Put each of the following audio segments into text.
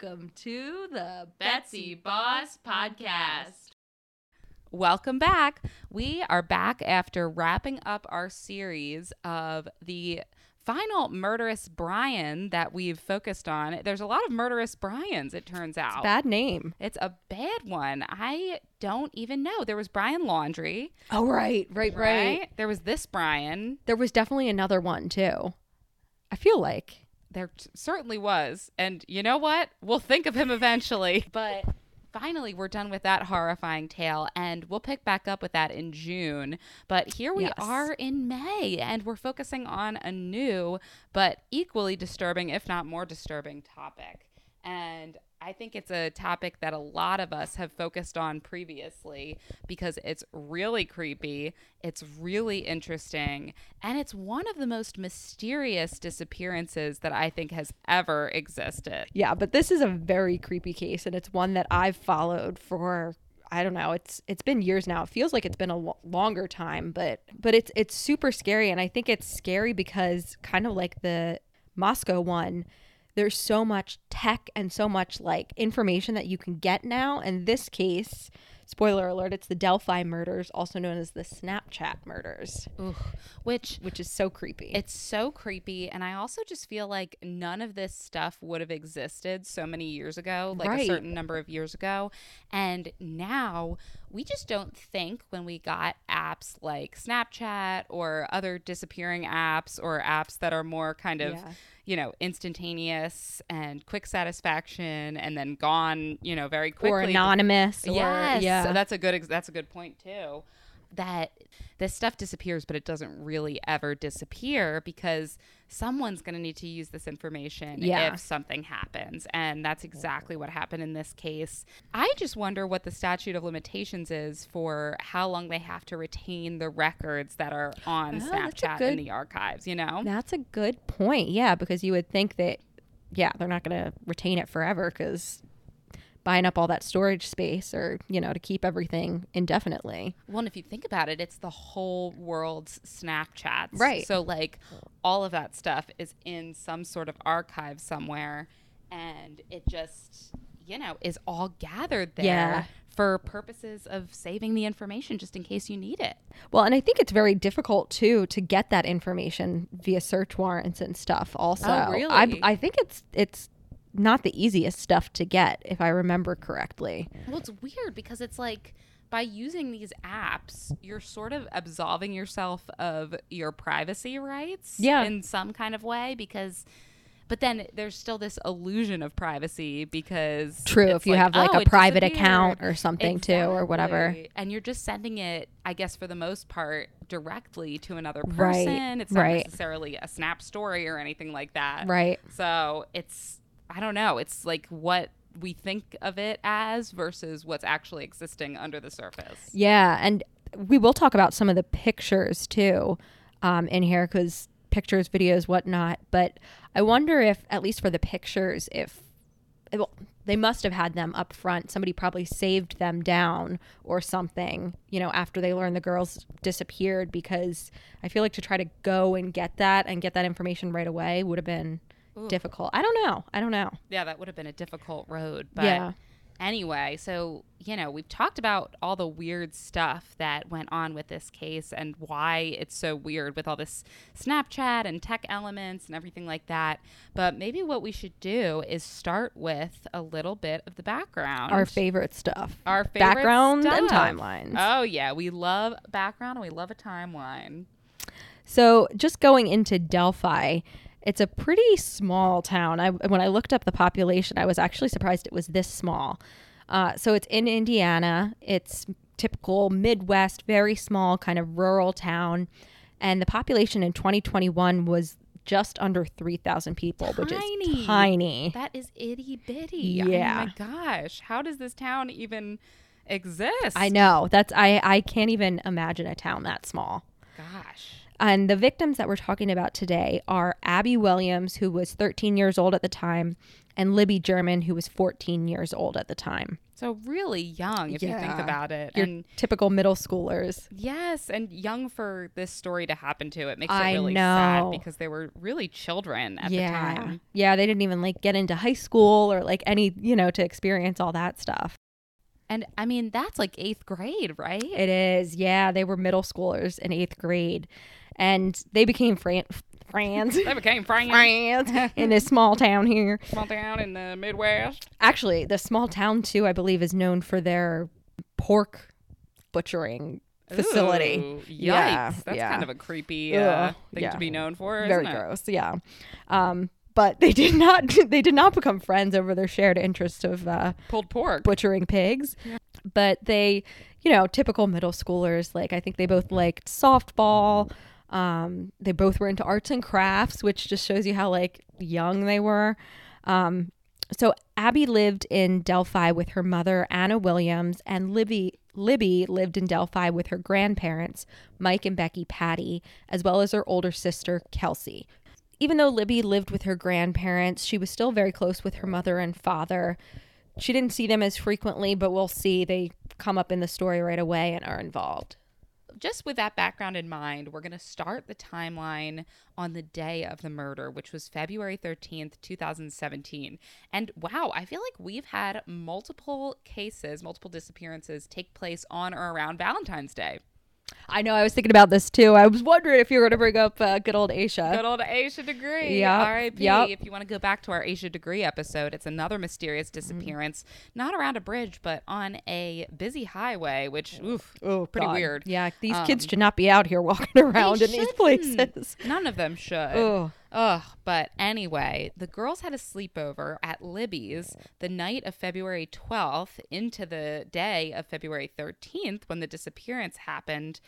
welcome to the Betsy Boss Podcast. Welcome back. We are back after wrapping up our series of the final murderous Brian that we've focused on. There's a lot of murderous Brians, it turns out. Bad name. It's a bad one. I don't even know. There was Brian Laundrie, Oh, right, right, right? There was this Brian. There was definitely another one too. I feel like. There t- certainly was. And you know what? We'll think of him eventually. But finally, we're done with that horrifying tale, and we'll pick back up with that in June. But here we Yes. are in May, and we're focusing on a new but equally disturbing, if not more disturbing, topic. And I think it's a topic that a lot of us have focused on previously because it's really creepy, it's really interesting, and it's one of the most mysterious disappearances that I think has ever existed. Yeah, but this is a very creepy case, and it's one that I've followed for I don't know. It's it's been years now. It feels like it's been a lo- longer time, but but it's it's super scary, and I think it's scary because kind of like the Moscow one. There's so much tech and so much like information that you can get now. In this case, spoiler alert, it's the Delphi murders, also known as the Snapchat murders. Which which is so creepy. It's so creepy. And I also just feel like none of this stuff would have existed so many years ago, like a certain number of years ago. And now we just don't think when we got apps like Snapchat or other disappearing apps or apps that are more kind of. Yeah. You know, instantaneous and quick satisfaction, and then gone. You know, very quickly. or anonymous. Or, Yes, yeah. so that's a good that's a good point too. That this stuff disappears, but it doesn't really ever disappear because someone's going to need to use this information Yeah. if something happens, and that's exactly what happened in this case. I just wonder what the statute of limitations is for how long they have to retain the records that are on Oh, Snapchat good- in the archives. You know, That's a good point. Yeah, because you would think that, yeah, they're not going to retain it forever because buying up all that storage space or, you know, to keep everything indefinitely. Well, and if you think about it, it's the whole world's Snapchats. Right. So, like, all of that stuff is in some sort of archive somewhere. And it just, you know, is all gathered there Yeah. for purposes of saving the information just in case you need it. Well, and I think it's very difficult too to get that information via search warrants and stuff. Also, Oh, really? I, I think it's it's not the easiest stuff to get, if I remember correctly. Well, it's weird because it's like by using these apps, you're sort of absolving yourself of your privacy rights Yeah. in some kind of way because but then there's still this illusion of privacy because True, if you have like oh, a private account or something too, or whatever. And you're just sending it, I guess, for the most part, directly to another person Right. It's not right. necessarily a snap story or anything like that. Right. So it's, I don't know. It's like what we think of it as versus what's actually existing under the surface. Yeah, and we will talk about some of the pictures too um, in here because pictures, videos, whatnot. But I wonder if, at least for the pictures, if well, they must have had them up front. Somebody probably saved them down or something, you know, after they learned the girls disappeared. Because I feel like to try to go and get that and get that information right away would have been difficult. I don't know. I don't know. Yeah, that would have been a difficult road. But Yeah. anyway, so, you know, we've talked about all the weird stuff that went on with this case and why it's so weird with all this Snapchat and tech elements and everything like that. But maybe what we should do is start with a little bit of the background. Our favorite stuff. Our favorite background and stuff. timelines. Oh, yeah. We love background and we love a timeline. So, just going into Delphi, it's a pretty small town. I, when I looked up the population, I was actually surprised it was this small. Uh, so, it's in Indiana. It's typical Midwest, very small, kind of rural town. And the population in 2021 was just under 3,000 people, which is tiny. That is itty bitty. Yeah. Oh my gosh. How does this town even exist? I know. That's I I can't even imagine a town that small. Gosh. And the victims that we're talking about today are Abby Williams, who was 13 years old at the time, and Libby German, who was 14 years old at the time. So really young if you think about it. Your and typical middle schoolers. yes, and young for this story to happen to. It makes I it really know. sad because they were really children at yeah. the time. Yeah, they didn't even like get into high school or like any, you know, to experience all that stuff. And I mean, that's like eighth grade, right? It is. Yeah, they were middle schoolers in eighth grade. And they became fran- friends. they became friends. friends in this small town here. Small town in the Midwest. Actually, the small town too, I believe, is known for their pork butchering facility. Ooh, yikes. Yeah, That's yeah. kind of a creepy uh, thing yeah. to be known for. Very gross. Yeah. Um, but they did not. They did not become friends over their shared interest of uh, Pulled pork. butchering pigs. But they, you know, typical middle schoolers. Like I think they both liked softball. Um, they both were into arts and crafts, which just shows you how like young they were. Um, so Abby lived in Delphi with her mother Anna Williams, and Libby Libby lived in Delphi with her grandparents Mike and Becky Patty, as well as her older sister Kelsey. Even though Libby lived with her grandparents, she was still very close with her mother and father. She didn't see them as frequently, but we'll see they come up in the story right away and are involved. just with that background in mind, we're going to start the timeline on the day of the murder, which was February 13th, 2017. And wow, I feel like we've had multiple cases, multiple disappearances take place on or around Valentine's Day. I know I was thinking about this too. I was wondering if you were going to bring up uh, good old Asha. Good old Asha Degree. Yeah. R.I.P. yep. If you want to go back to our Asha Degree episode, it's another mysterious disappearance, not around a bridge, but on a busy highway, which, oof, Oh, pretty God. weird. Yeah, these kids Um, should not be out here walking around in these places. None of them should. Oh, Ugh, but anyway, the girls had a sleepover at Libby's the night of February 12th into the day of February 13th when the disappearance happened.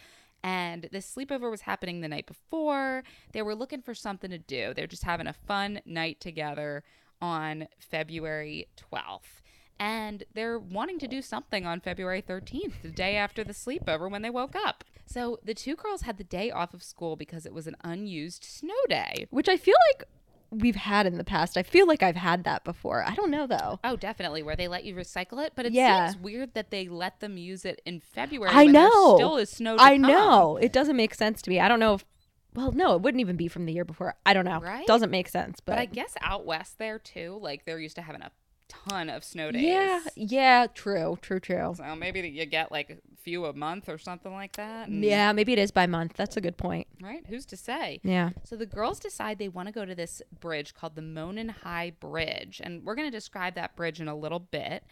And the sleepover was happening the night before. They were looking for something to do. They're just having a fun night together on February 12th. And they're wanting to do something on February 13th, the day after the sleepover when they woke up. So the two girls had the day off of school because it was an unused snow day. which I feel like we've had in the past. I feel like I've had that before. I don't know though. Oh, definitely, where they let you recycle it. But it Yeah. seems weird that they let them use it in February. I when know. still is snow. I come. know. It doesn't make sense to me. I don't know if well, no, it wouldn't even be from the year before. I don't know. Right? Doesn't make sense, but, But I guess out west there too, like they're used to having a ton of snow days. Yeah, yeah, true, true, true. So maybe you get like a few a month or something like that. and- Yeah, maybe it is by month. That's a good point. Right? Who's to say? Yeah. So the girls decide they want to go to this bridge called the Monon High Bridge. And we're going to describe that bridge in a little bit.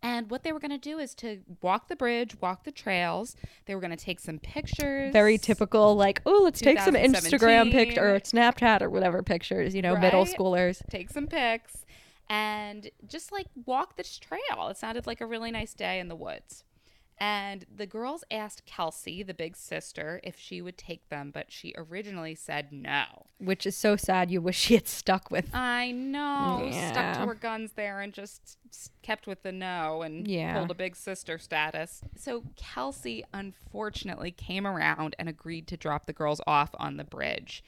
And what they were going to do is to walk the bridge, walk the trails. They were going to take some pictures. Very typical, like, oh, let's take some Instagram 2017. picture or Snapchat or whatever pictures, you know, middle schoolers. Take some pics and just like walk this trail. It sounded like a really nice day in the woods. And the girls asked Kelsey, the big sister, if she would take them, but she originally said no. Which is so sad. You wish she had stuck with. I know. Stuck to her guns there and just kept with the no and Yeah. pulled a big sister status. So Kelsey unfortunately came around and agreed to drop the girls off on the bridge.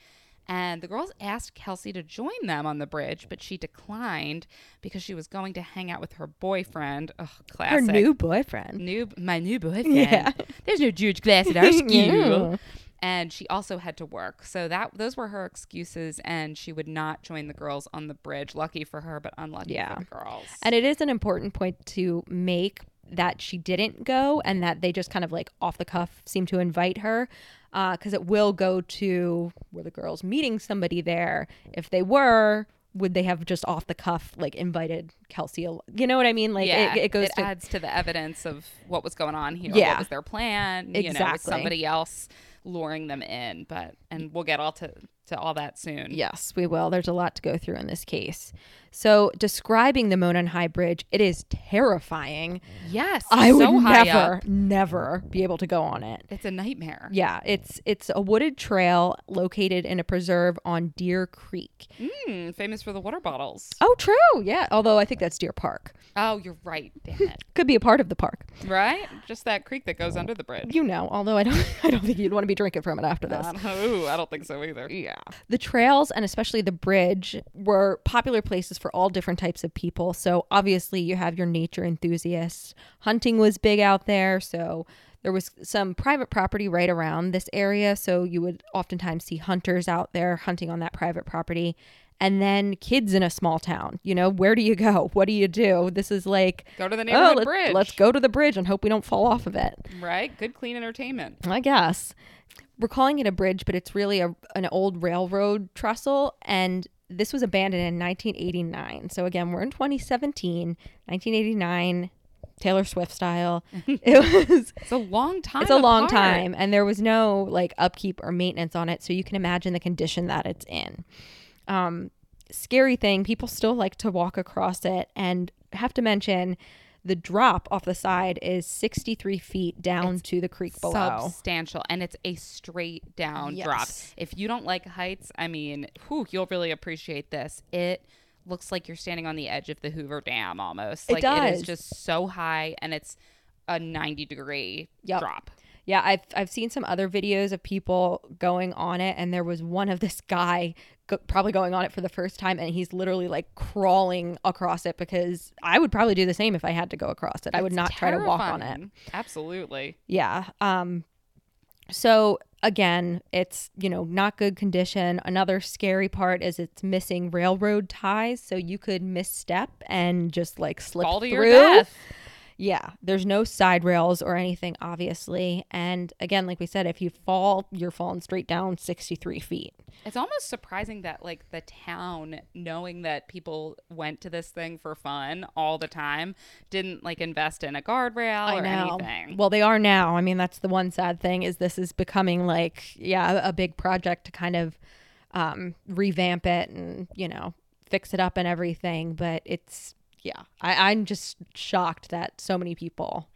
And the girls asked Kelsey to join them on the bridge, but she declined because she was going to hang out with her boyfriend. Ugh, Her new boyfriend. new my new boyfriend. Yeah. There's no George Glass at our school. And she also had to work. So that those were her excuses and she would not join the girls on the bridge. Lucky for her, but unlucky Yeah. for the girls. And it is an important point to make that she didn't go and that they just kind of like off the cuff seemed to invite her Uh, because it will go to were the girls meeting somebody there if they were would they have just off the cuff like invited kelsey al- you know what i mean like yeah, it, it goes to adds to the evidence of what was going on here. Yeah. What was their plan? You know, Exactly. somebody else luring them in. But and we'll get all to to all that soon. Yes, we will. There's a lot to go through in this case. So, describing the Monon High Bridge, it is terrifying. Yes. I so would never, up. never be able to go on it. It's a nightmare. Yeah, it's it's a wooded trail located in a preserve on Deer Creek. Mm, famous for the water bottles. Oh, true. Yeah, although I think that's Deer Park. Oh, you're right. Damn it. Could be a part of the park. right? Just that creek that goes under the bridge. You know, although I don't I don't think you'd want to be drinking from it after this. Don't, ooh, I don't think so either. Yeah. The trails and especially the bridge were popular places for all different types of people. So obviously you have your nature enthusiasts. Hunting was big out there, so there was some private property right around this area, so you would oftentimes see hunters out there hunting on that private property. And then kids in a small town, you know, where do you go? What do you do? This is like Go to the oh, neighborhood let, bridge. let's go to the bridge and hope we don't fall off of it. Right? Good, clean entertainment. I guess. We're calling it a bridge, but it's really a, an old railroad trestle. And this was abandoned in 1989. So, again, we're in 2017, 1989, Taylor Swift style. it was. It's a long time. It's a long time, and there was no like upkeep or maintenance on it, so you can imagine the condition that it's in. Um, scary thing, people still like to walk across it, and have to mention the drop off the side is 63 feet down to the creek below. Substantial, and it's a straight down drop. If you don't like heights, I mean, whew, you'll really appreciate this. It looks like you're standing on the edge of the Hoover Dam almost. It like it is just so high, and it's a 90 degree Yep. drop. Yeah, I've I've seen some other videos of people going on it, and there was one of this guy go, probably going on it for the first time, and he's literally like crawling across it because I would probably do the same if I had to go across it. I would not try to walk on it. Absolutely. Yeah. Um. So again, it's you know not good condition. Another scary part is it's missing railroad ties, so you could misstep and just like slip Fall to through. your death. Yeah, there's no side rails or anything, obviously. And again, like we said, if you fall, you're falling straight down 63 feet. It's almost surprising that like the town, knowing that people went to this thing for fun all the time, didn't like invest in a guardrail or anything. Well, they are now. I mean, that's the one sad thing is this is becoming like, yeah, a big project to kind of um, revamp it and you know fix it up and everything. But it's yeah, I, I'm just shocked that so many people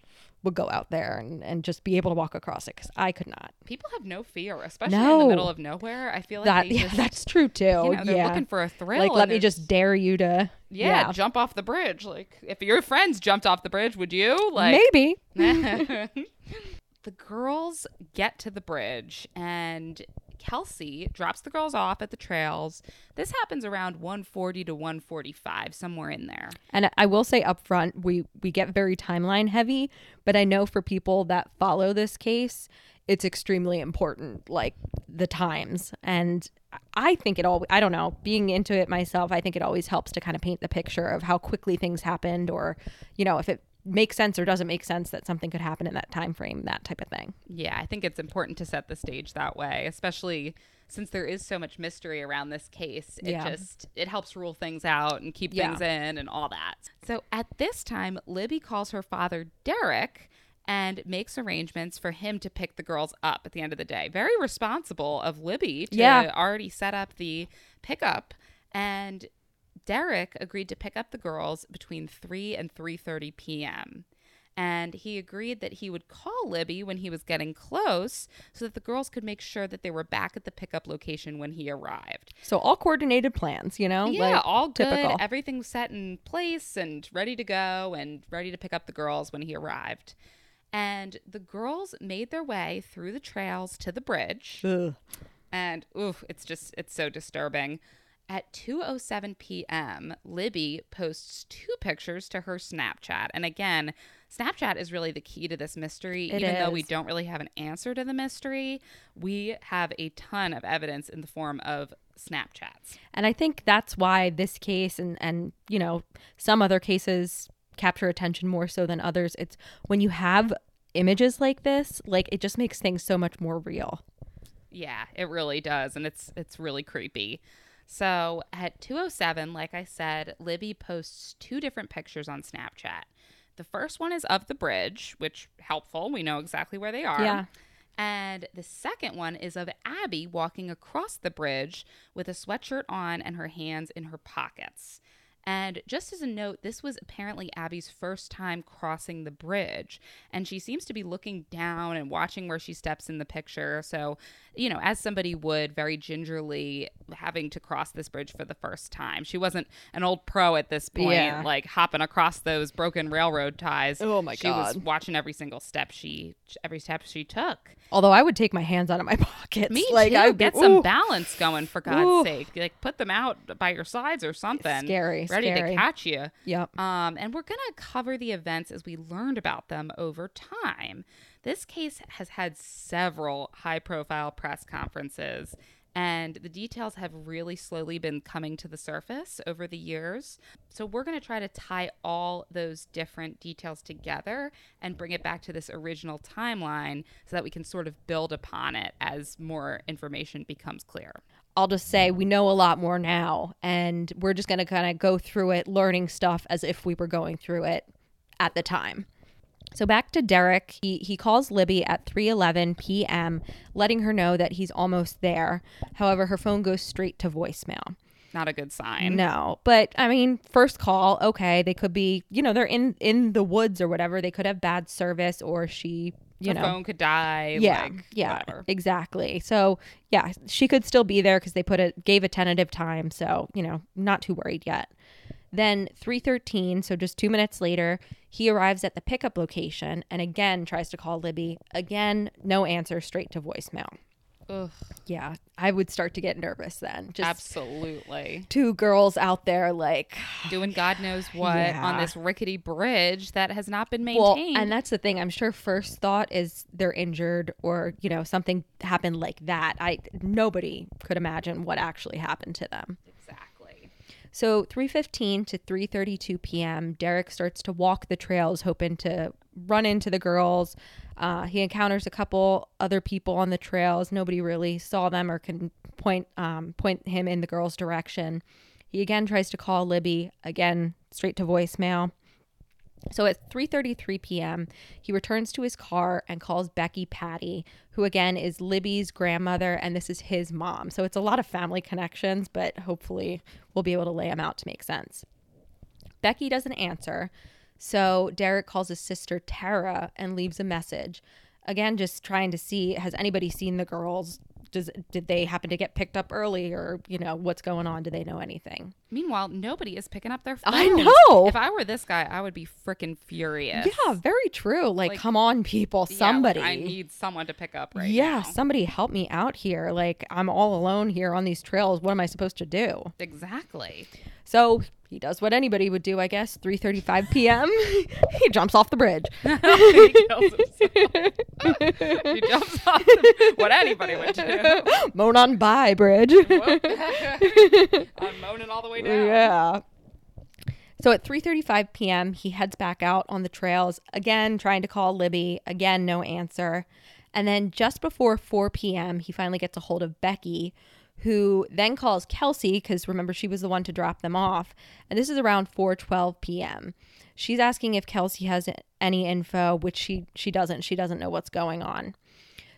would go out there and, and just be able to walk across it because I could not. People have no fear, especially in the middle of nowhere. I feel like that yeah, just, that's true too. you know, they're yeah, looking for a thrill. like let me just dare you to yeah, jump off the bridge. Like if your friends jumped off the bridge, would you? Like maybe the girls get to the bridge and Kelsey drops the girls off at the trails. This happens around 140 to 145, somewhere in there. And I will say up front, we we get very timeline heavy, but I know for people that follow this case, it's extremely important, like the times. And I think it all I don't know, being into it myself, I think it always helps to kind of paint the picture of how quickly things happened or, you know, if it makes sense or doesn't make sense that something could happen in that time frame, that type of thing. Yeah, I think it's important to set the stage that way, especially since there is so much mystery around this case. It Yeah. just it helps rule things out and keep Yeah. things in and all that. So at this time, Libby calls her father Derek and makes arrangements for him to pick the girls up at the end of the day. Very responsible of Libby to Yeah. already set up the pickup and Derek agreed to pick up the girls between 3 and 3:30 p.m. And he agreed that he would call Libby when he was getting close so that the girls could make sure that they were back at the pickup location when he arrived. So all coordinated plans, you know? Yeah, like, all good. typical. Everything's set in place and ready to go and ready to pick up the girls when he arrived. And the girls made their way through the trails to the bridge Ugh. and oof, it's just it's so disturbing. At 2:07 p.m., Libby posts two pictures to her Snapchat. And again, Snapchat is really the key to this mystery. It Even though we don't really have an answer to the mystery, we have a ton of evidence in the form of Snapchats. And I think that's why this case and and you know some other cases capture attention more so than others. It's when you have images like this, like it just makes things so much more real. Yeah, it really does, and it's it's really creepy. So at 207, like I said, Libby posts two different pictures on Snapchat. The first one is of the bridge, which helpful. We know exactly where they are. Yeah. And the second one is of Abby walking across the bridge with a sweatshirt on and her hands in her pockets. And just as a note, this was apparently Abby's first time crossing the bridge. And she seems to be looking down and watching where she steps in the picture. So, you know, as somebody would, very gingerly having to cross this bridge for the first time. She wasn't an old pro at this point, Yeah. like hopping across those broken railroad ties. Oh, my god. she was watching every single step she, every step she took. Although I would take my hands out of my pockets. Me like, too. I'd be- Get some balance going for God's Ooh. sake. Like put them out by your sides or something. Scary, Ready scary. to catch you. Yep. Um, and we're going to cover the events as we learned about them over time. This case has had several high profile press conferences, and the details have really slowly been coming to the surface over the years. So, we're going to try to tie all those different details together and bring it back to this original timeline so that we can sort of build upon it as more information becomes clear. I'll just say we know a lot more now, and we're just going to kind of go through it, learning stuff as if we were going through it at the time. So back to Derek, he he calls Libby at 3:11 p.m., letting her know that he's almost there. However, her phone goes straight to voicemail. Not a good sign. No, but I mean, first call, okay, they could be, you know, they're in in the woods or whatever. They could have bad service, or she, you know, phone could die. yeah, like, yeah, whatever. exactly. So yeah, she could still be there because they put it gave a tentative time. So you know, not too worried yet. Then 3:13, so just 2 minutes later, he arrives at the pickup location and again tries to call Libby. Again, no answer, straight to voicemail. Ugh, Yeah, I would start to get nervous then. Just absolutely. two girls out there like Doing God knows what Yeah. on this rickety bridge that has not been well, maintained. and that's the thing. I'm sure first thought is they're injured or, you know, something happened like that. I nobody could imagine what actually happened to them. exactly. So 3:15 to 3:32 p.m., Derek starts to walk the trails, hoping to run into the girls. Uh, he encounters a couple other people on the trails. Nobody really saw them or can point um, point him in the girls' direction. He again tries to call Libby. Again, straight to voicemail. So at 3:33 p.m., he returns to his car and calls Becky Patty, who again is Libby's grandmother and this is his mom. So it's a lot of family connections, but hopefully we'll be able to lay them out to make sense. Becky doesn't answer. So Derek calls his sister Tara and leaves a message. Again, just trying to see has anybody seen the girls? Does did they happen to get picked up early or, you know, what's going on? Do they know anything? Meanwhile, nobody is picking up their phones. I know. If I were this guy, I would be freaking furious. Yeah, very true. Like, Like, come on, people, Yeah, like, somebody. I need someone to pick up right yeah, now. somebody help me out here. Like, I'm all alone here on these trails. What am I supposed to do? Exactly. So he does what anybody would do, I guess. 3:35 p.m. he jumps off the bridge. he kills himself. he jumps off the- what anybody would do. Moan on by bridge. I'm moaning all the way down. yeah. So at 3:35 p.m., he heads back out on the trails again, trying to call Libby. Again, no answer. And then just before 4 p.m., he finally gets a hold of Becky, who then calls Kelsey because remember she was the one to drop them off. And this is around 4:12 p.m. She's asking if Kelsey has any info, which she she doesn't. She doesn't know what's going on.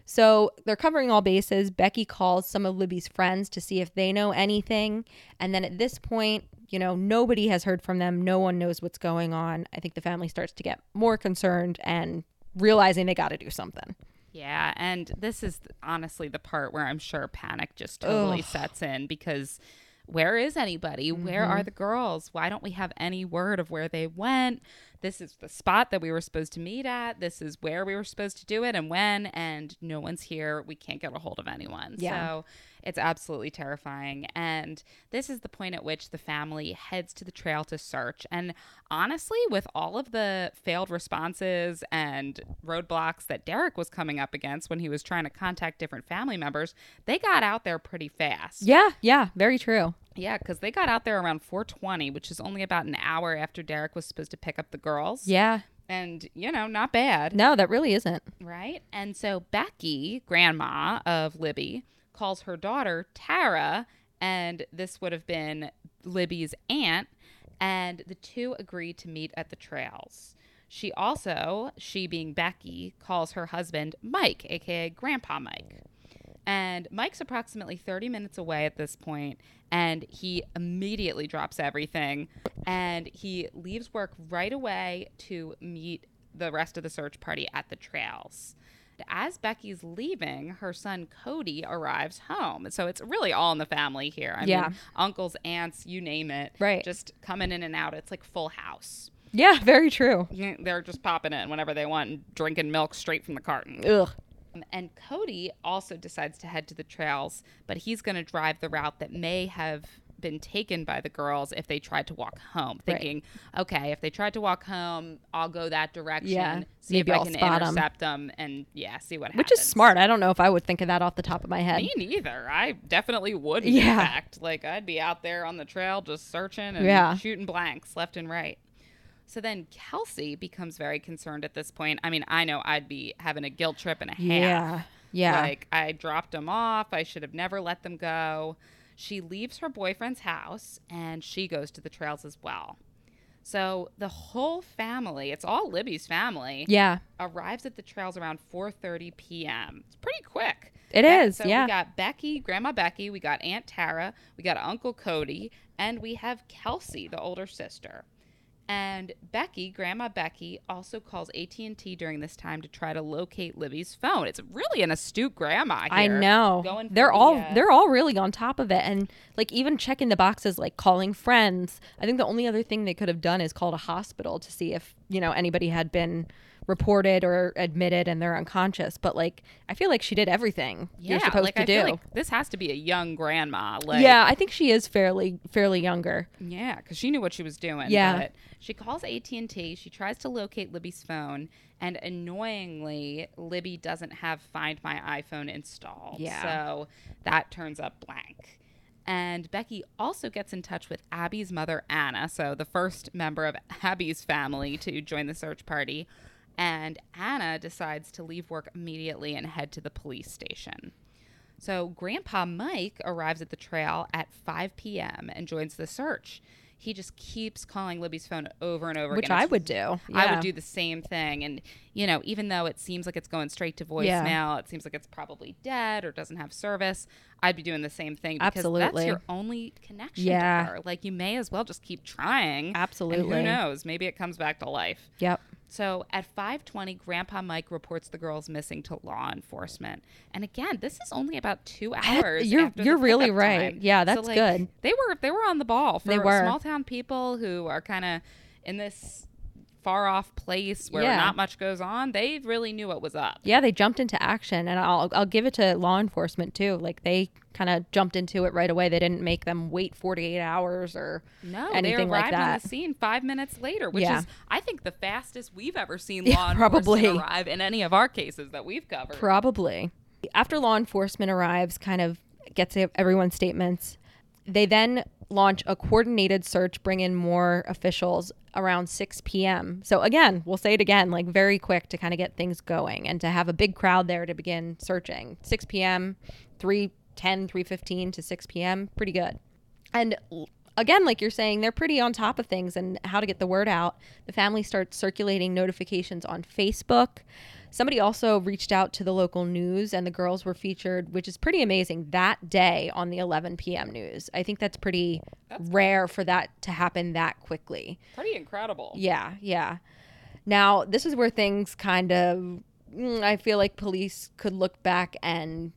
So they're covering all bases. Becky calls some of Libby's friends to see if they know anything. And then at this point, you know, nobody has heard from them. No one knows what's going on. I think the family starts to get more concerned and realizing they got to do something. Yeah, and this is honestly the part where I'm sure panic just totally Ugh. sets in because where is anybody? Where are Mm-hmm. the girls? Why don't we have any word of where they went? This is the spot that we were supposed to meet at. This is where we were supposed to do it and when, and no one's here. We can't get a hold of anyone. Yeah. So it's absolutely terrifying. And this is the point at which the family heads to the trail to search. And honestly, with all of the failed responses and roadblocks that Derek was coming up against when he was trying to contact different family members, they got out there pretty fast. Yeah, yeah, very true. Yeah, because they got out there around 420, which is only about an hour after Derek was supposed to pick up the girls. Yeah. And, you know, not bad. No, that really isn't. Right. And so Becky, grandma of Libby, calls her daughter Tara, and this would have been Libby's aunt, and the two agree to meet at the trails. She also, she being Becky, calls her husband Mike, aka Grandpa Mike. And Mike's approximately 30 minutes away at this point, and he immediately drops everything and he leaves work right away to meet the rest of the search party at the trails. As Becky's leaving, her son Cody arrives home. So it's really all in the family here. I Yeah. mean, uncles, aunts, you name it. Right. Just coming in and out. It's like full house. Yeah, very true. They're just popping in whenever they want and drinking milk straight from the carton. Ugh. And Cody also decides to head to the trails, but he's going to drive the route that may have been taken by the girls if they tried to walk home, Right. thinking, okay, if they tried to walk home, I'll go that direction, Yeah, see maybe if I I'll can intercept them, and yeah, see what Which happens. Which is smart. I don't know if I would think of that off the top of my head. Me neither. I definitely wouldn't. Yeah. Fact, like I'd be out there on the trail just searching and Yeah. shooting blanks left and right. So then Kelsey becomes very concerned at this point. I mean, I know I'd be having a guilt trip and a half. Yeah. Yeah. Like I dropped them off. I should have never let them go. She leaves her boyfriend's house and she goes to the trails as well. So the whole family, it's all Libby's family, yeah. arrives at the trails around 4:30 p.m. It's pretty quick. It is, So yeah. we got Becky, Grandma Becky, we got Aunt Tara, we got Uncle Cody, and we have Kelsey, the older sister. And Becky, Grandma Becky, also calls AT&T during this time to try to locate Libby's phone. It's really an astute grandma I know. They're the, all uh, they're all really on top of it and like even checking the boxes like calling friends. I think the only other thing they could have done is called a hospital to see if, you know, anybody had been reported or admitted and they're unconscious. But like I feel like she did everything yeah, you're supposed like, to I do. Feel like this has to be a young grandma. Like, yeah, I think she is fairly fairly younger. Yeah, because she knew what she was doing. Yeah. But she calls AT and T. She tries to locate Libby's phone, and annoyingly, Libby doesn't have Find My iPhone installed. Yeah. So that turns up blank. And Becky also gets in touch with Abby's mother, Anna, so the first member of Abby's family to join the search party. And Anna decides to leave work immediately and head to the police station. So Grandpa Mike arrives at the trail at 5 p.m. and joins the search. He just keeps calling Libby's phone over and over Which again. Which I would do. I would do the same thing. And, you know, even though it seems like it's going straight to voicemail, Yeah. it seems like it's probably dead or doesn't have service, I'd be doing the same thing because that's your only connection Yeah. to her. Like, you may as well just keep trying. And Absolutely. who knows? Maybe it comes back to life. Yep. So at 5:20, Grandpa Mike reports the girls missing to law enforcement. And again, this is only about two hours. You're- after you're really right. time. Yeah, So, that's like, good. They were they were on the ball for They were. small town people who are kind of in this far off place where Yeah. not much goes on. They really knew what was up. Yeah, they jumped into action, and I'll I'll give it to law enforcement too. Like they kind of jumped into it right away. They didn't make them wait forty eight hours or No, anything they like arrived on that. the scene five minutes later, which Yeah. is, I think, the fastest we've ever seen Yeah, law enforcement probably. arrive in any of our cases that we've covered. Probably. After law enforcement arrives, kind of gets everyone's statements, they then launch a coordinated search, bring in more officials around 6 p.m. So, again, we'll say it again, like very quick to kind of get things going and to have a big crowd there to begin searching. 6 p.m., 3 10, 315 to 6 p.m., pretty good. And again, like you're saying, they're pretty on top of things and how to get the word out. The family starts circulating notifications on Facebook. Somebody also reached out to the local news, and the girls were featured, which is pretty amazing, that day on the 11 p.m. news. I think that's pretty rare for that to happen that quickly. Pretty incredible. Yeah, yeah. Now, this is where things kind of, mm, I feel like police could look back and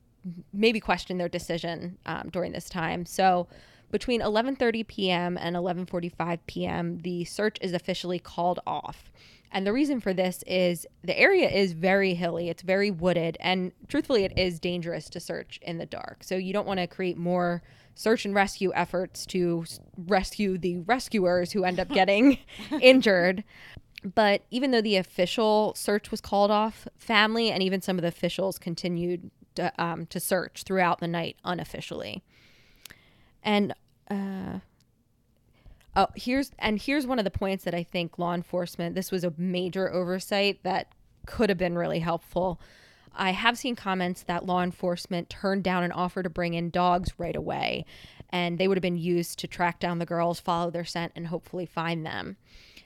maybe question their decision um, during this time. So, between 11:30 p.m. and 11:45 p.m., the search is officially called off. And the reason for this is the area is very hilly, it's very wooded, and truthfully, it is dangerous to search in the dark. So, you don't want to create more search and rescue efforts to rescue the rescuers who end up getting injured. But even though the official search was called off, family and even some of the officials continued to, um, to search throughout the night unofficially. And uh, oh, here's and here's one of the points that I think law enforcement this was a major oversight that could have been really helpful. I have seen comments that law enforcement turned down an offer to bring in dogs right away. and they would have been used to track down the girls, follow their scent, and hopefully find them.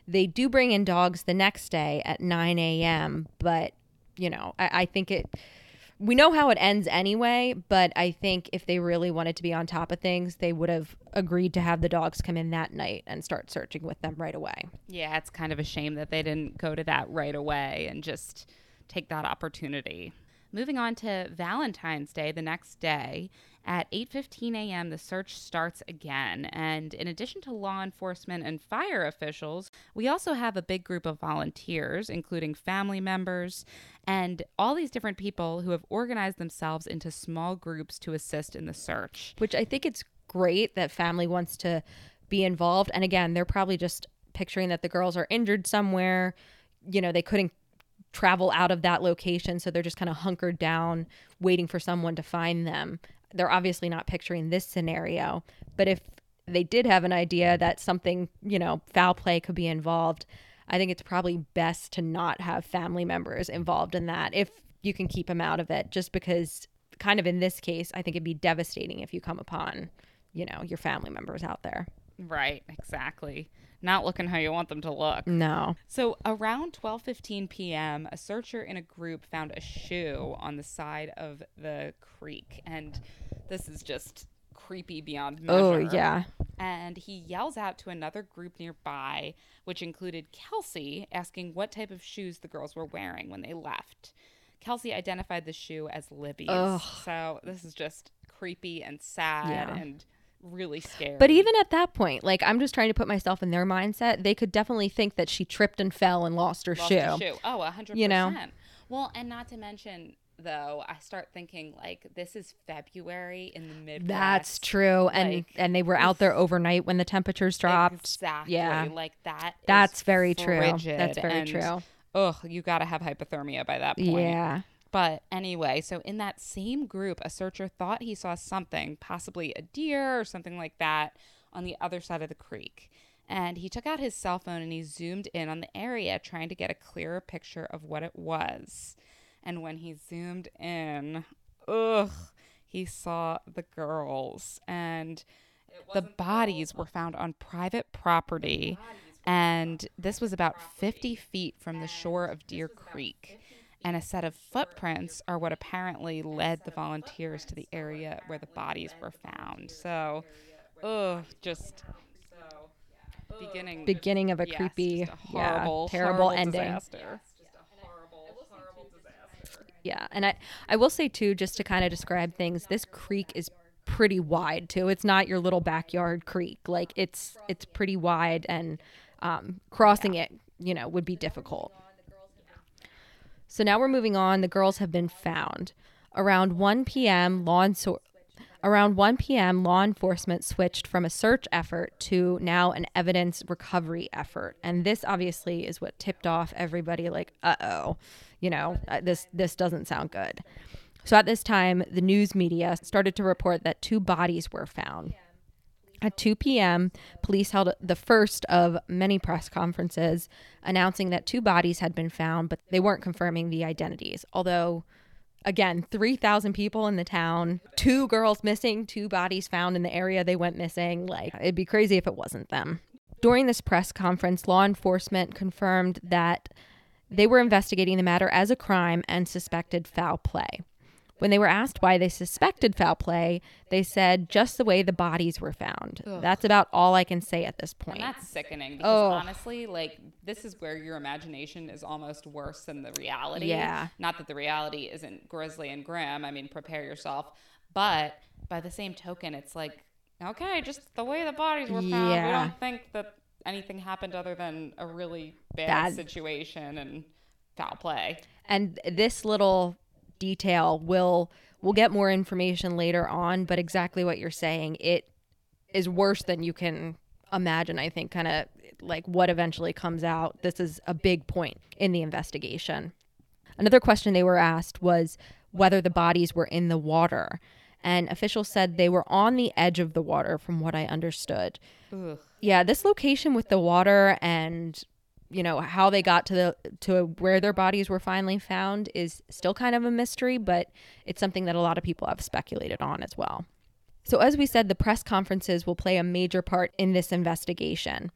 They do bring in dogs the next day at 9 a.m., but you know, I, I think it. We know how it ends anyway, but I think if they really wanted to be on top of things, they would have agreed to have the dogs come in that night and start searching with them right away. Yeah, it's kind of a shame that they didn't go to that right away and just take that opportunity. Moving on to Valentine's Day, the next day, at 8:15 a.m. the search starts again, and in addition to law enforcement and fire officials, we also have a big group of volunteers including family members and all these different people who have organized themselves into small groups to assist in the search. Which I think it's great that family wants to be involved and again, they're probably just picturing that the girls are injured somewhere, you know, they couldn't travel out of that location so they're just kind of hunkered down waiting for someone to find them they're obviously not picturing this scenario. But if they did have an idea that something, you know, foul play could be involved, I think it's probably best to not have family members involved in that if you can keep them out of it, just because, kind of in this case, I think it'd be devastating if you come upon, you know, your family members out there. Right, exactly. Not looking how you want them to look. No. So around 12:15 p.m., a searcher in a group found a shoe on the side of the creek and this is just creepy beyond oh, measure. Oh, yeah. And he yells out to another group nearby, which included Kelsey, asking what type of shoes the girls were wearing when they left. Kelsey identified the shoe as Libby's. Ugh. So this is just creepy and sad Yeah. and really scary. But even at that point, like I'm just trying to put myself in their mindset. They could definitely think that she tripped and fell and lost her Lost shoe. shoe. Oh, a hundred You know? percent. Well, and not to mention though, I start thinking like this is February in the Midwest. That's true. And Like, and they were out there overnight when the temperatures dropped. Exactly. Yeah. Like that. That's very true. That's very and, true. Ugh, you got to have hypothermia by that point. Yeah. But anyway, so in that same group, a searcher thought he saw something, possibly a deer or something like that, on the other side of the creek. And he took out his cell phone and he zoomed in on the area, trying to get a clearer picture of what it was. And when he zoomed in, ugh, he saw the girls. And the bodies were found on private property. And this was about 50 feet from the shore of Deer Creek and a set of footprints are what apparently led the volunteers to the area where the bodies were found. So, ugh, just beginning Beginning of a yes, creepy, just a yeah, horrible, terrible horrible ending. Disaster. Yeah, and I I will say too, just to kind of describe things, this creek is pretty wide too. It's not your little backyard creek. Like it's it's pretty wide, and um, crossing it, you know, would be difficult. So now we're moving on. The girls have been found. Around 1 p.m., law enfor- around 1 p.m., law enforcement switched from a search effort to now an evidence recovery effort. And this obviously is what tipped off everybody like, "Uh-oh. You know, uh, this this doesn't sound good." So at this time, the news media started to report that two bodies were found. At 2 p.m., police held the first of many press conferences announcing that two bodies had been found, but they weren't confirming the identities. Although, again, 3,000 people in the town, two girls missing, two bodies found in the area they went missing. Like, it'd be crazy if it wasn't them. During this press conference, law enforcement confirmed that they were investigating the matter as a crime and suspected foul play. When they were asked why they suspected foul play, they said just the way the bodies were found. That's about all I can say at this point. And that's sickening because Oh. honestly, like this is where your imagination is almost worse than the reality. Yeah. Not that the reality isn't grisly and grim. I mean, prepare yourself. But by the same token, it's like, okay, just the way the bodies were found. We don't think that anything happened other than a really bad Bad. situation and foul play. and this little detail will we'll get more information later on but exactly what you're saying it is worse than you can imagine i think kind of like what eventually comes out this is a big point in the investigation another question they were asked was whether the bodies were in the water and officials said they were on the edge of the water from what i understood Ugh. Yeah this location with the water and you know how they got to the to where their bodies were finally found is still kind of a mystery but it's something that a lot of people have speculated on as well So, as we said, the press conferences will play a major part in this investigation.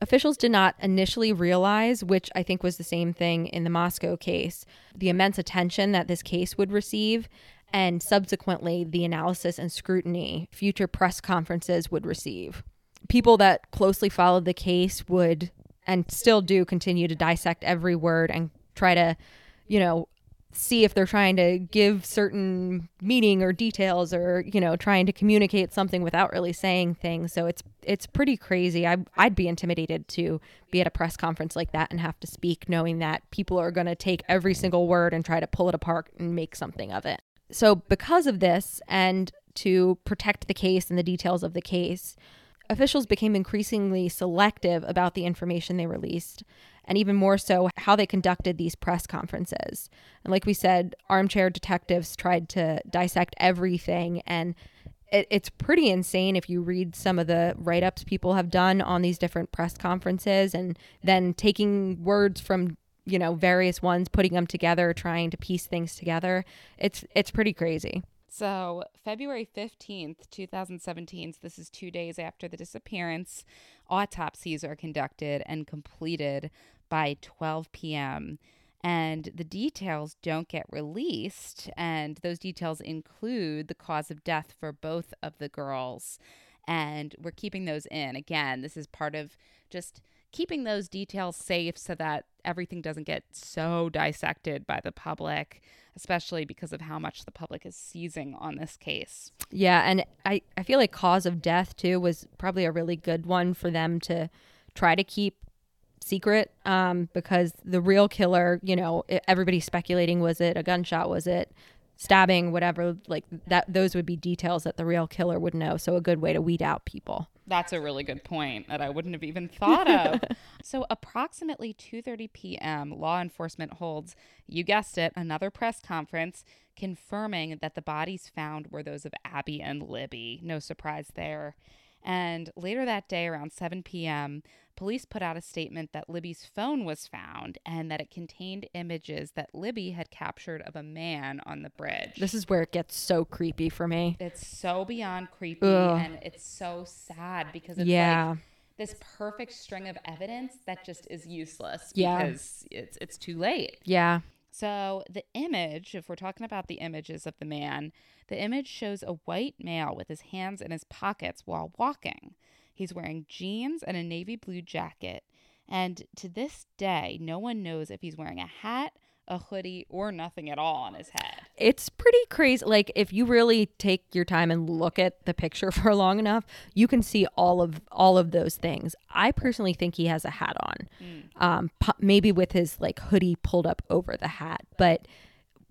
Officials did not initially realize, which I think was the same thing in the Moscow case, the immense attention that this case would receive, and subsequently the analysis and scrutiny future press conferences would receive. People that closely followed the case would and still do continue to dissect every word and try to, you know, see if they're trying to give certain meaning or details or you know trying to communicate something without really saying things. So it's it's pretty crazy. I, i'd be intimidated to be at a press conference like that and have to speak knowing that people are going to take every single word and try to pull it apart and make something of it. So because of this and to protect the case and the details of the case officials became increasingly selective about the information they released and even more so how they conducted these press conferences. And like we said, armchair detectives tried to dissect everything and it, it's pretty insane if you read some of the write ups people have done on these different press conferences and then taking words from you know various ones putting them together trying to piece things together it's it's pretty crazy so, February 15th, 2017, so this is two days after the disappearance, autopsies are conducted and completed by 12 p.m. And the details don't get released. And those details include the cause of death for both of the girls. And we're keeping those in. Again, this is part of just keeping those details safe so that everything doesn't get so dissected by the public, especially because of how much the public is seizing on this case. Yeah, and I, I feel like cause of death too was probably a really good one for them to try to keep secret um, because the real killer, you know, everybody's speculating was it a gunshot, was it stabbing, whatever, like that those would be details that the real killer would know. So a good way to weed out people. That's a really good point that I wouldn't have even thought of. so approximately 2:30 p.m., law enforcement holds, you guessed it, another press conference confirming that the bodies found were those of Abby and Libby. No surprise there. And later that day, around 7 p.m., police put out a statement that Libby's phone was found and that it contained images that Libby had captured of a man on the bridge. This is where it gets so creepy for me. It's so beyond creepy Ugh. and it's so sad because it's yeah. like this perfect string of evidence that just is useless because it's it's too late. Yeah. So the image, if we're talking about the images of the man, the image shows a white male with his hands in his pockets while walking. He's wearing jeans and a navy blue jacket. And to this day, no one knows if he's wearing a hat, a hoodie, or nothing at all on his head. It's pretty crazy. Like if you really take your time and look at the picture for long enough, you can see all of all of those things. I personally think he has a hat on, mm. um, maybe with his like hoodie pulled up over the hat. But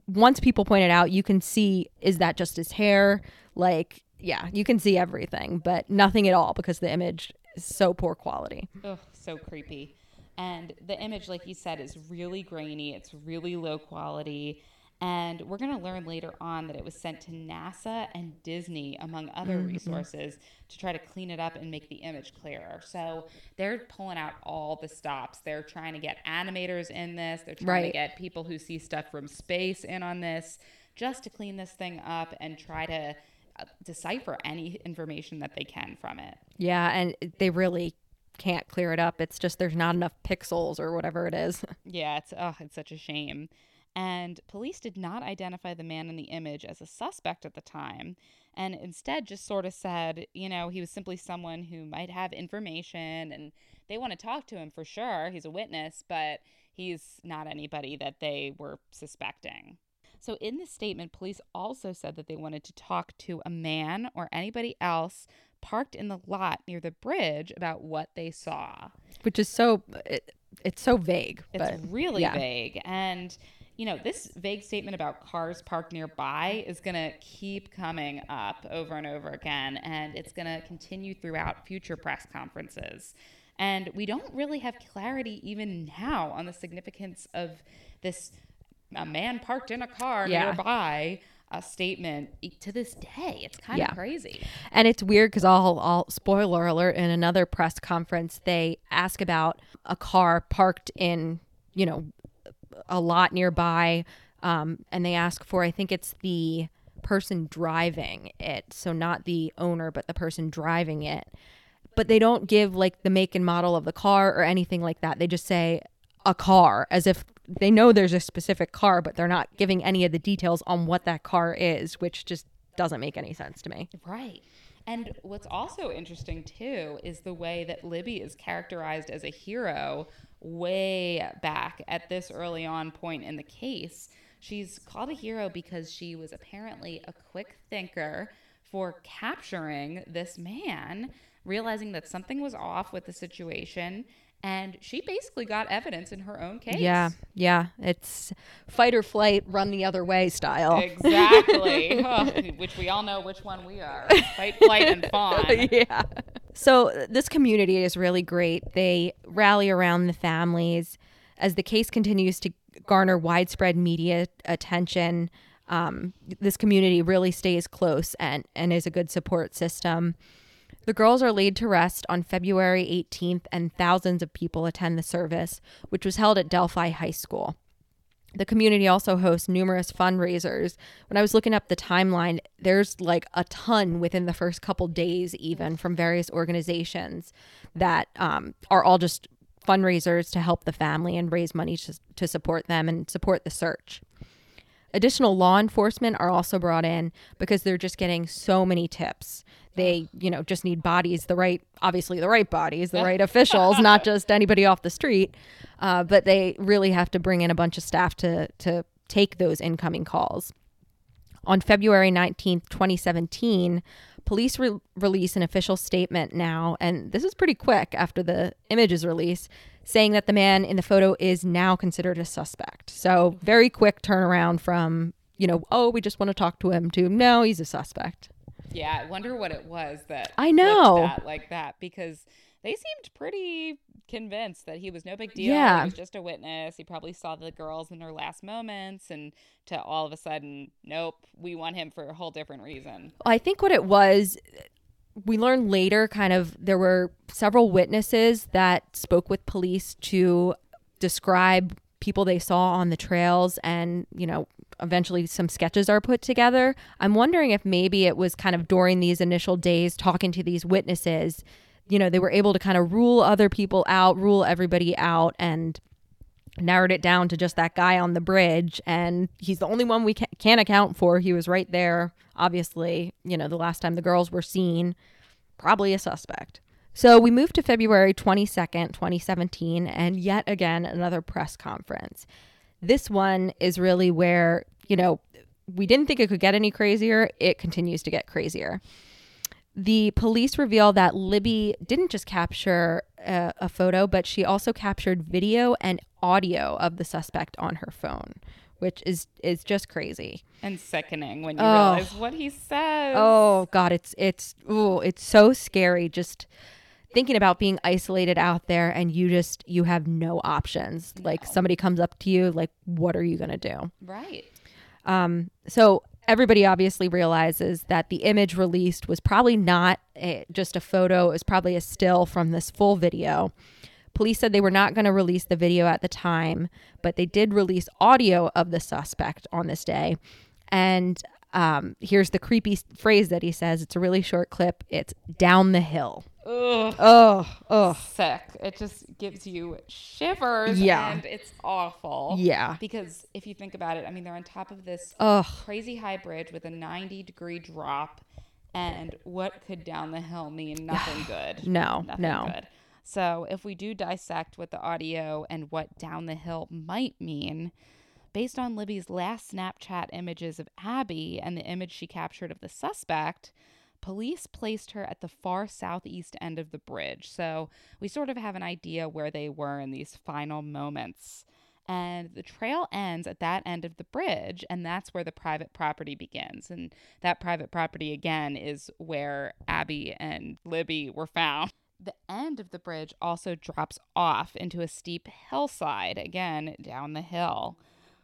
once people point it out, you can see is that just his hair? Like yeah, you can see everything, but nothing at all because the image is so poor quality. Ugh, so creepy. And the image, like you said, is really grainy. It's really low quality. And we're going to learn later on that it was sent to NASA and Disney, among other mm-hmm. resources, to try to clean it up and make the image clearer. So they're pulling out all the stops. They're trying to get animators in this, they're trying right. to get people who see stuff from space in on this just to clean this thing up and try to decipher any information that they can from it. Yeah, and they really can't clear it up. It's just there's not enough pixels or whatever it is. yeah, it's oh, it's such a shame. And police did not identify the man in the image as a suspect at the time, and instead just sort of said, you know, he was simply someone who might have information and they want to talk to him for sure. He's a witness, but he's not anybody that they were suspecting. So, in the statement, police also said that they wanted to talk to a man or anybody else parked in the lot near the bridge about what they saw. Which is so, it, it's so vague. It's but, really yeah. vague. And, you know, this vague statement about cars parked nearby is going to keep coming up over and over again. And it's going to continue throughout future press conferences. And we don't really have clarity even now on the significance of this a man parked in a car yeah. nearby a statement to this day. It's kind yeah. of crazy. And it's weird because I'll, I'll, spoiler alert, in another press conference, they ask about a car parked in, you know, a lot nearby. Um, and they ask for, I think it's the person driving it. So not the owner, but the person driving it. But they don't give like the make and model of the car or anything like that. They just say a car as if they know there's a specific car, but they're not giving any of the details on what that car is, which just doesn't make any sense to me. Right. And what's also interesting too is the way that Libby is characterized as a hero way back at this early on point in the case. She's called a hero because she was apparently a quick thinker for capturing this man, realizing that something was off with the situation. And she basically got evidence in her own case. Yeah, yeah. It's fight or flight, run the other way style. Exactly. Oh, which we all know which one we are fight, flight, and fawn. yeah. So this community is really great. They rally around the families as the case continues to garner widespread media attention. Um, this community really stays close and, and is a good support system. The girls are laid to rest on February 18th, and thousands of people attend the service, which was held at Delphi High School. The community also hosts numerous fundraisers. When I was looking up the timeline, there's like a ton within the first couple days, even from various organizations that um, are all just fundraisers to help the family and raise money to, to support them and support the search. Additional law enforcement are also brought in because they're just getting so many tips. They, you know, just need bodies, the right, obviously the right bodies, the right officials, not just anybody off the street. Uh, but they really have to bring in a bunch of staff to to take those incoming calls. On February 19th, 2017, police re- release an official statement now, and this is pretty quick after the images release, saying that the man in the photo is now considered a suspect. So, very quick turnaround from, you know, oh, we just want to talk to him to no, he's a suspect. Yeah, I wonder what it was that I know. that like that because they seemed pretty convinced that he was no big deal. Yeah. He was just a witness. He probably saw the girls in their last moments and to all of a sudden, nope, we want him for a whole different reason. I think what it was, we learned later kind of there were several witnesses that spoke with police to describe people they saw on the trails and, you know, eventually some sketches are put together. I'm wondering if maybe it was kind of during these initial days talking to these witnesses, you know, they were able to kind of rule other people out, rule everybody out and narrowed it down to just that guy on the bridge and he's the only one we ca- can account for. He was right there. Obviously you know the last time the girls were seen probably a suspect. So we moved to february 22nd 2017 and yet again another press conference. This one is really where you know we didn't think it could get any crazier. It continues to get crazier. The police reveal that Libby didn't just capture a, a, photo, but she also captured video and audio of the suspect on her phone, which is is just crazy and sickening when you Oh. realize what he says. Oh God, it's it's oh, it's so scary. Just thinking about being isolated out there and you just you have no options. Like somebody comes up to you, like what are you gonna do? right. Um, so everybody obviously realizes that the image released was probably not a, just a photo, it was probably a still from this full video. Police said they were not going to release the video at the time, but they did release audio of the suspect on this day. And um, here's the creepy phrase that he says. It's a really short clip. It's down the hill. Ugh. Oh, oh, Sick. It just gives you shivers. Yeah. And it's awful. yeah. Because if you think about it, I mean, they're on top of this Oh, crazy high bridge with a 90 degree drop. And what could down the hill mean? Nothing good. no, Nothing no. good. So if we do dissect what the audio and what down the hill might mean, based on Libby's last Snapchat images of Abby and the image she captured of the suspect, police placed her at the far southeast end of the bridge. So we sort of have an idea where they were in these final moments. And the trail ends at that end of the bridge, and that's where the private property begins. And that private property, again, is where Abby and Libby were found. The end of the bridge also drops off into a steep hillside, again, down the hill.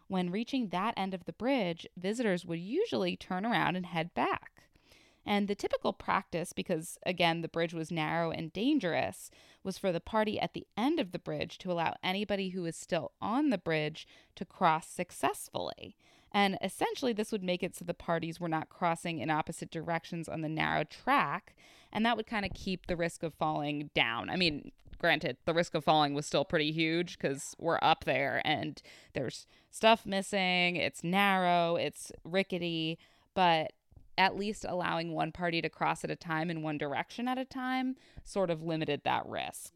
When reaching that end of the bridge, visitors would usually turn around and head back. And the typical practice, because again, the bridge was narrow and dangerous, was for the party at the end of the bridge to allow anybody who was still on the bridge to cross successfully. And essentially, this would make it so the parties were not crossing in opposite directions on the narrow track. And that would kind of keep the risk of falling down. I mean, granted, the risk of falling was still pretty huge because we're up there and there's stuff missing, it's narrow, it's rickety, but at least allowing one party to cross at a time in one direction at a time sort of limited that risk.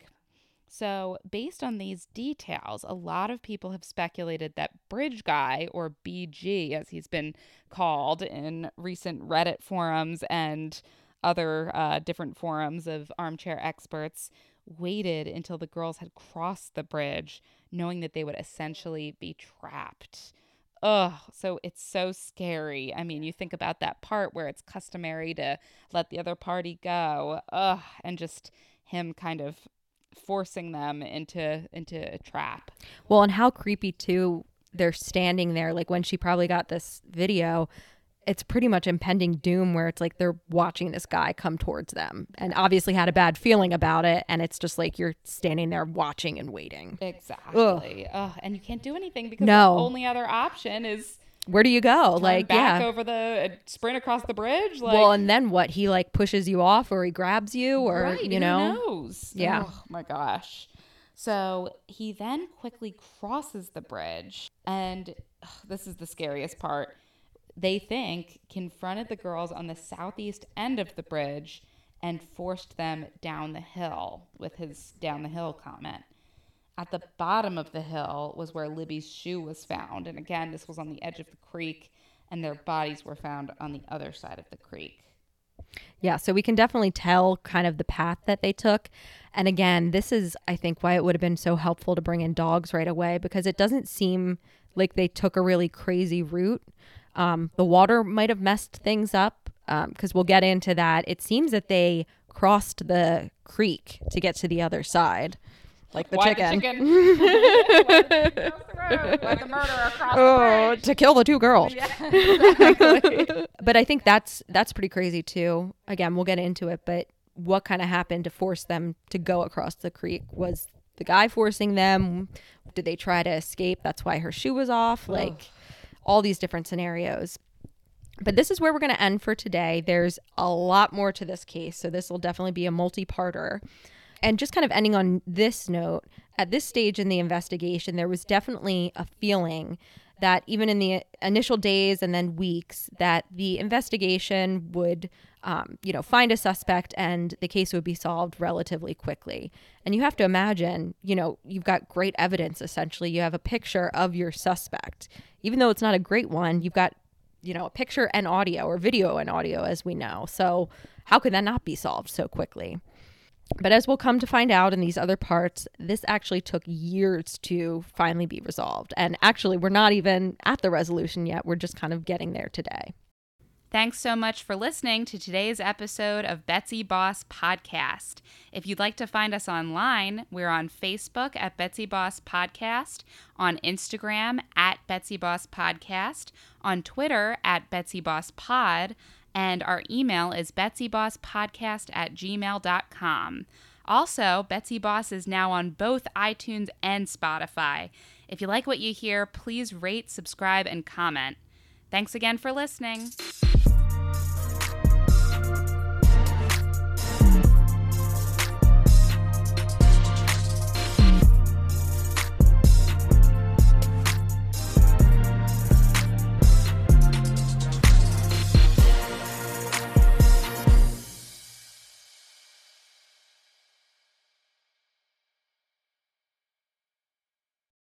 So, based on these details, a lot of people have speculated that Bridge Guy, or BG as he's been called in recent Reddit forums and other uh, different forums of armchair experts, waited until the girls had crossed the bridge, knowing that they would essentially be trapped. Ugh, so it's so scary. I mean, you think about that part where it's customary to let the other party go. Ugh, and just him kind of forcing them into into a trap. Well, and how creepy too. They're standing there, like when she probably got this video. It's pretty much impending doom, where it's like they're watching this guy come towards them, and obviously had a bad feeling about it. And it's just like you're standing there watching and waiting. Exactly. Ugh. and you can't do anything because No. the only other option is Where do you go? turn like, back yeah. over the uh, sprint across the bridge. Like, well, and then what? He like pushes you off, or he grabs you, or right, you who know. knows? Yeah. Oh my gosh. So he then quickly crosses the bridge, and ugh, this is the scariest part. They think confronted the girls on the southeast end of the bridge and forced them down the hill with his down the hill comment. At the bottom of the hill was where Libby's shoe was found. And again, this was on the edge of the creek, and their bodies were found on the other side of the creek. Yeah, so we can definitely tell kind of the path that they took. And again, this is, I think, why it would have been so helpful to bring in dogs right away because it doesn't seem like they took a really crazy route. Um, the water might have messed things up because we'll get into that. It seems that they crossed the creek to get to the other side, like the Why chicken. The chicken? The, across road? Why the murderer across Oh, to kill the two girls. Exactly. but I think that's that's pretty crazy too. Again, we'll get into it, but what kind of happened to force them to go across the creek? Was the guy forcing them? Did they try to escape? That's why her shoe was off. Like all these different scenarios. But this is where we're going to end for today. There's a lot more to this case, so this will definitely be a multi-parter. And just kind of ending on this note, at this stage in the investigation, there was definitely a feeling that even in the initial days and then weeks, that the investigation would, um, you know, find a suspect and the case would be solved relatively quickly. And you have to imagine, you know, you've got great evidence. Essentially, you have a picture of your suspect, even though it's not a great one. You've got you know, a picture and audio or video and audio, as we know. So, how could that not be solved so quickly? But as we'll come to find out in these other parts, this actually took years to finally be resolved. And actually, we're not even at the resolution yet. We're just kind of getting there today. Thanks so much for listening to today's episode of Betsy Boss Podcast. If you'd like to find us online, we're on Facebook at Betsy Boss Podcast, on Instagram at Betsy Boss Podcast, on Twitter at Betsy Boss Pod, and our email is betsybosspodcast at gmail.com. Also, Betsy Boss is now on both iTunes and Spotify. If you like what you hear, please rate, subscribe, and comment. Thanks again for listening.